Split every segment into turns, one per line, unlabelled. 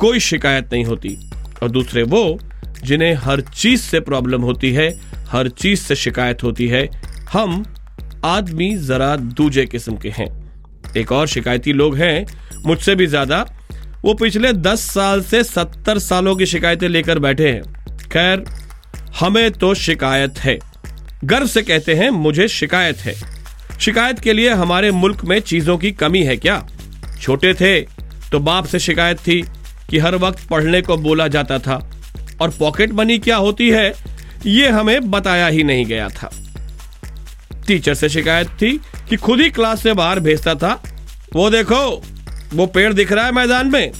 कोई शिकायत नहीं होती। और दूसरे वो, जिन्हें हर चीज़ से प्रॉब्लम होती है, हर चीज़ से शिकायत होती है। हम आदमी जरा दूजे किस्म के हैं। एक और शिकायती लोग हैं, मुझसे भी ज़्यादा। वो पिछले दस साल से सत्तर सालों की शिकायतें लेकर बैठे हैं। खैर, हमें तो शिकायत है। गर्व से कहते हैं, मुझे शिकायत है। शिकायत के लिए हमारे मुल्क में चीज़ों की कमी है क्या? छोटे थे तो बाप से शिकायत थी। कि हर वक्त पढ़ने को बोला जाता था। और पॉकेट मनी क्या होती है, ये हमें बताया ही नहीं गया था। टीचर से शिकायत थी कि खुद ही क्लास से बाहर भेजता था। वो देखो, वो पेड़ दिख रहा है मैदान में।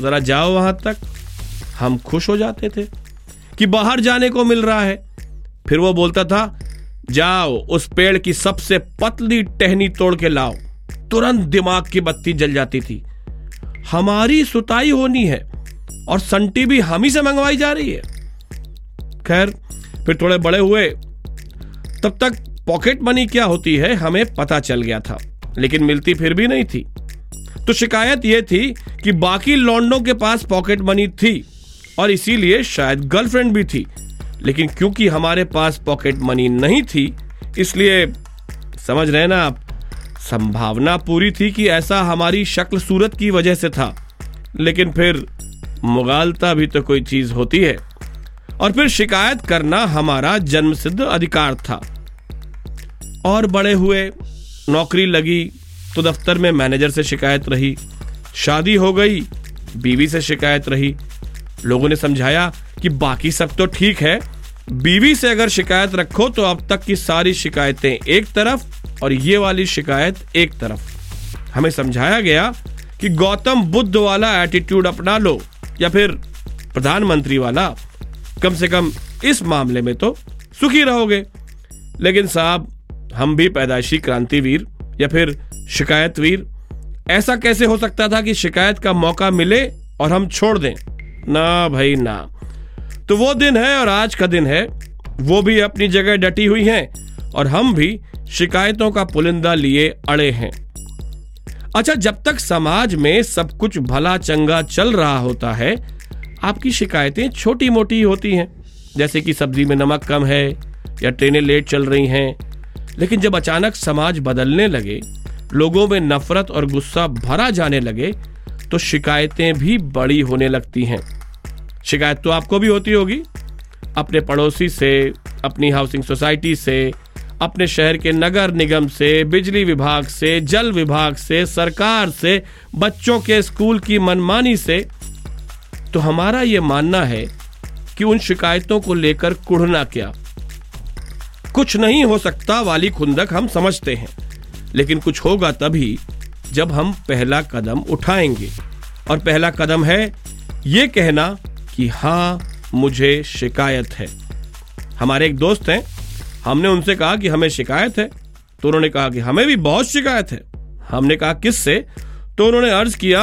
जरा जाओ वहाँ तक। हम खुश हो जाते थे कि बाहर जाने को मिल रहा है। फिर वो बोलता था, जाओ, उस पेड़ की सबसे पतली टहनी तोड़ के लाओ। तुरंत दिमाग की बत्ती जल जाती थी। हमारी सुताई होनी है और संटी भी हम ही से मंगवाई जा रही है। खैर, फिर थोड़े बड़े हुए। तब तक पॉकेट मनी क्या होती है, हमें पता चल गया था, लेकिन मिलती फिर भी नहीं थी। तो शिकायत यह थी कि बाकी लॉन्डों के पास पॉकेट मनी थी और इसीलिए शायद गर्लफ्रेंड भी थी। लेकिन क्योंकि हमारे पास पॉकेट मनी नहीं थी, इसलिए समझ रहे ना आप? संभावना पूरी थी कि ऐसा हमारी शक्ल सूरत की वजह से था। लेकिन फिर मुगालता भी तो कोई चीज़ होती है। और फिर शिकायत करना हमारा जन्मसिद्ध अधिकार था। और बड़े हुए, नौकरी लगी तो दफ्तर में मैनेजर से शिकायत रही। शादी हो गई, बीवी से शिकायत रही। लोगों ने समझाया कि बाकी सब तो ठीक है। बीवी से अगर शिकायत रखो तो अब तक की सारी शिकायतें एक तरफ़ और ये वाली शिकायत एक तरफ़। हमें समझाया गया कि गौतम बुद्ध वाला एटीट्यूड अपना लो, या फिर प्रधानमंत्री वाला, कम से कम इस मामले में तो सुखी रहोगे। लेकिन साहब, हम भी पैदाइशी क्रांतिवीर, या फिर शिकायतवीर, ऐसा कैसे हो सकता था कि शिकायत का मौका मिले और हम छोड़ दें? ना भाई, ना। तो वो दिन है और आज का दिन है, वो भी अपनी जगह डटी हुई हैं। और हम भी शिकायतों का पुलिंदा लिए अड़े हैं। अच्छा जब तक समाज में सब कुछ भला चंगा चल रहा होता है, आपकी शिकायतें छोटी मोटी होती हैं। जैसे कि सब्ज़ी में नमक कम है या ट्रेनें लेट चल रही हैं। लेकिन जब अचानक समाज बदलने लगे, लोगों में नफरत और गुस्सा भरा जाने लगे तो शिकायतें भी बड़ी होने लगती हैं। शिकायत तो आपको भी होती होगी। अपने पड़ोसी से, अपनी हाउसिंग सोसाइटी से अपने शहर के नगर निगम से, बिजली विभाग से, जल विभाग से, सरकार से, बच्चों के स्कूल की मनमानी से तो हमारा यह मानना है कि उन शिकायतों को लेकर कुढ़ना क्या? कुछ नहीं हो सकता वाली खुंदक हम समझते हैं, लेकिन कुछ होगा तभी जब हम पहला कदम उठाएँगे। और पहला कदम है ये कहना कि हाँ मुझे शिकायत है। हमारे एक दोस्त हैं हमने उनसे कहा कि हमें शिकायत है तो उन्होंने कहा कि हमें भी बहुत शिकायत है। हमने कहा, किससे? तो उन्होंने अर्ज़ किया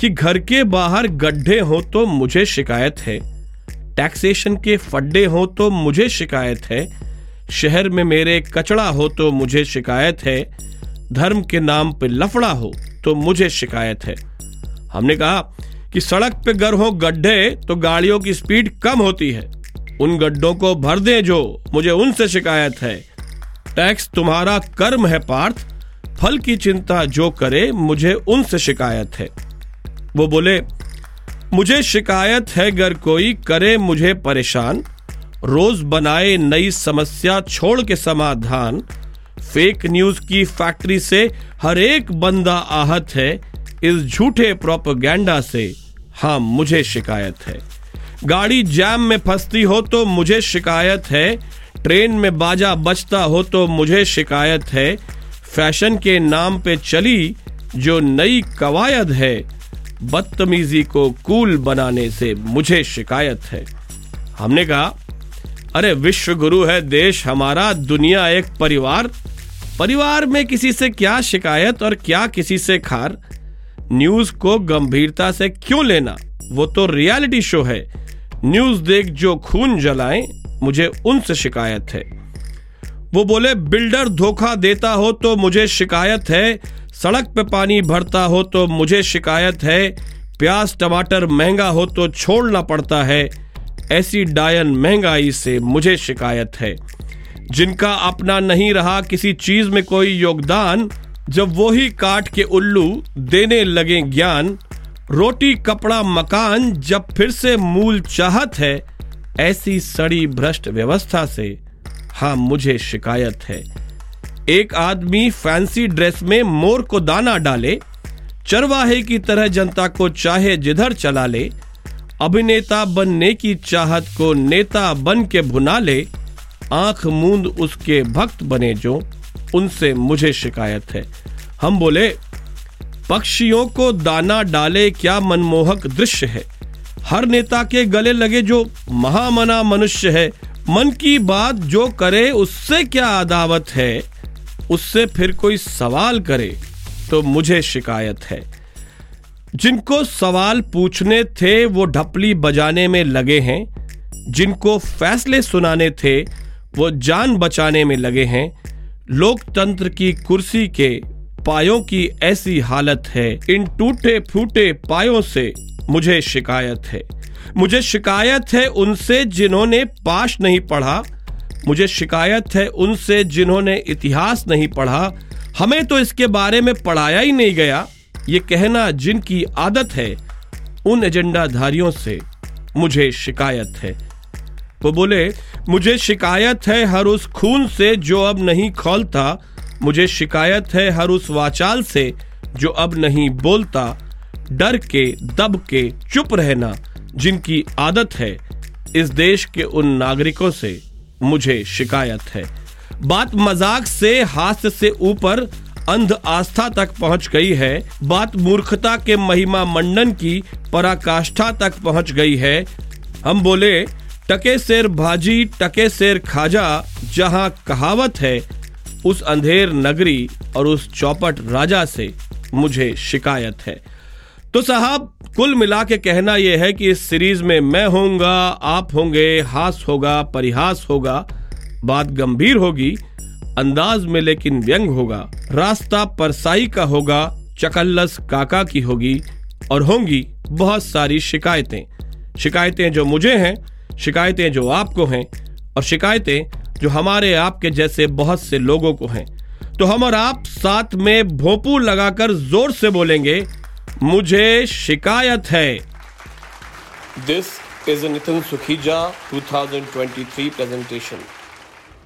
कि घर के बाहर गड्ढे हो तो मुझे शिकायत है, टैक्सेशन के फड्डे हो तो मुझे शिकायत है, शहर में मेरे कचड़ा हो तो मुझे शिकायत है, धर्म के नाम पे लफड़ा हो तो मुझे शिकायत है। हमने कहा कि सड़क पे गर हो गड्ढे तो गाड़ियों की स्पीड कम होती है। उन गड्ढों को भर दें जो मुझे उनसे शिकायत है। टैक्स तुम्हारा कर्म है, पार्थ। फल की चिंता जो करे, मुझे उनसे शिकायत है। वो बोले, मुझे शिकायत है गर कोई करे मुझे परेशान। रोज बनाए नई समस्या छोड़ के समाधान। फेक न्यूज़ की फैक्ट्री से हर एक बंदा आहत है, इस झूठे प्रोपोगंडा से। हाँ मुझे शिकायत है। गाड़ी जैम में फंसती हो तो मुझे शिकायत है। ट्रेन में बाजा बजता हो तो मुझे शिकायत है। फ़ैशन के नाम पे चली जो नई कवायद है। बदतमीजी को कूल बनाने से मुझे शिकायत है। हमने कहा, अरे विश्व गुरु है देश, हमारा दुनिया एक परिवार। परिवार में किसी से क्या शिकायत और क्या किसी से खार? न्यूज़ को गंभीरता से क्यों लेना? वो तो रियलिटी शो है। न्यूज़ देख जो खून जलाएँ, मुझे उनसे शिकायत है। वो बोले, बिल्डर धोखा देता हो तो मुझे शिकायत है, सड़क पे पानी भरता हो तो मुझे शिकायत है, प्याज, टमाटर महँगा हो तो छोड़ना पड़ता है, ऐसी डायन महँगाई से मुझे शिकायत है। जिनका अपना नहीं रहा किसी चीज़ में कोई योगदान, जब वो ही काट के उल्लू देने लगे ज्ञान रोटी, कपड़ा, मकान जब फिर से मूल चाहत है, ऐसी सड़ी भ्रष्ट व्यवस्था से हाँ मुझे शिकायत है। एक आदमी फैंसी ड्रेस में मोर को दाना डाले, चरवाहे की तरह जनता को चाहे जिधर चला ले, अभिनेता बनने की चाहत को नेता बन के भुना ले, आँख मूंद उसके भक्त बने जो, उनसे मुझे शिकायत है। हम बोले पक्षियों को दाना डाले क्या मनमोहक दृश्य है? हर नेता के गले लगे जो महामना मनुष्य है। मन की बात जो करे, उससे क्या अदावत है? उससे फिर कोई सवाल करे तो मुझे शिकायत है। जिनको सवाल पूछने थे, वो ढपली बजाने में लगे हैं। जिनको फैसले सुनाने थे, वो जान बचाने में लगे हैं। लोकतंत्र की कुर्सी के पायों की ऐसी हालत है। इन टूटे फूटे पायों से मुझे शिकायत है। मुझे शिकायत है उनसे जिन्होंने पाश नहीं पढ़ा। मुझे शिकायत है उनसे जिन्होंने इतिहास नहीं पढ़ा। हमें तो इसके बारे में पढ़ाया ही नहीं गया। ये कहना जिनकी आदत है, उन एजेंडाधारियों से मुझे शिकायत है। वो बोले, मुझे शिकायत है हर उस खून से जो अब नहीं खोलता। मुझे शिकायत है हर उस वाचाल से जो अब नहीं बोलता, डर के, दब के, चुप रहना, जिनकी आदत है इस देश के उन नागरिकों से मुझे शिकायत है। बात मज़ाक से, हास्य से ऊपर अंध आस्था तक पहुँच गई है। बात मूर्खता के महिमा मंडन की पराकाष्ठा तक पहुँच गई है। हम बोले, टके शेर भाजी, टके शेर खाजा, जहाँ कहावत है उस अंधेर नगरी और उस चौपट राजा से मुझे शिकायत है। तो साहब, कुल मिला के कहना यह है कि इस सीरीज़ में मैं होऊँगा, आप होंगे, हास होगा, परिहास होगा, बात गंभीर होगी, अंदाज में लेकिन व्यंग होगा, रास्ता परसाई का होगा, चकल्लस काका की होगी और होंगी बहुत सारी शिकायतें। शिकायतें जो मुझे हैं, शिकायतें जो आपको हैं और शिकायतें जो हमारे आपके जैसे बहुत से लोगों को हैं। तो हम और आप साथ में भोपू लगाकर ज़ोर से बोलेंगे, मुझे शिकायत है। This is Nitin Sukhija 2023 presentation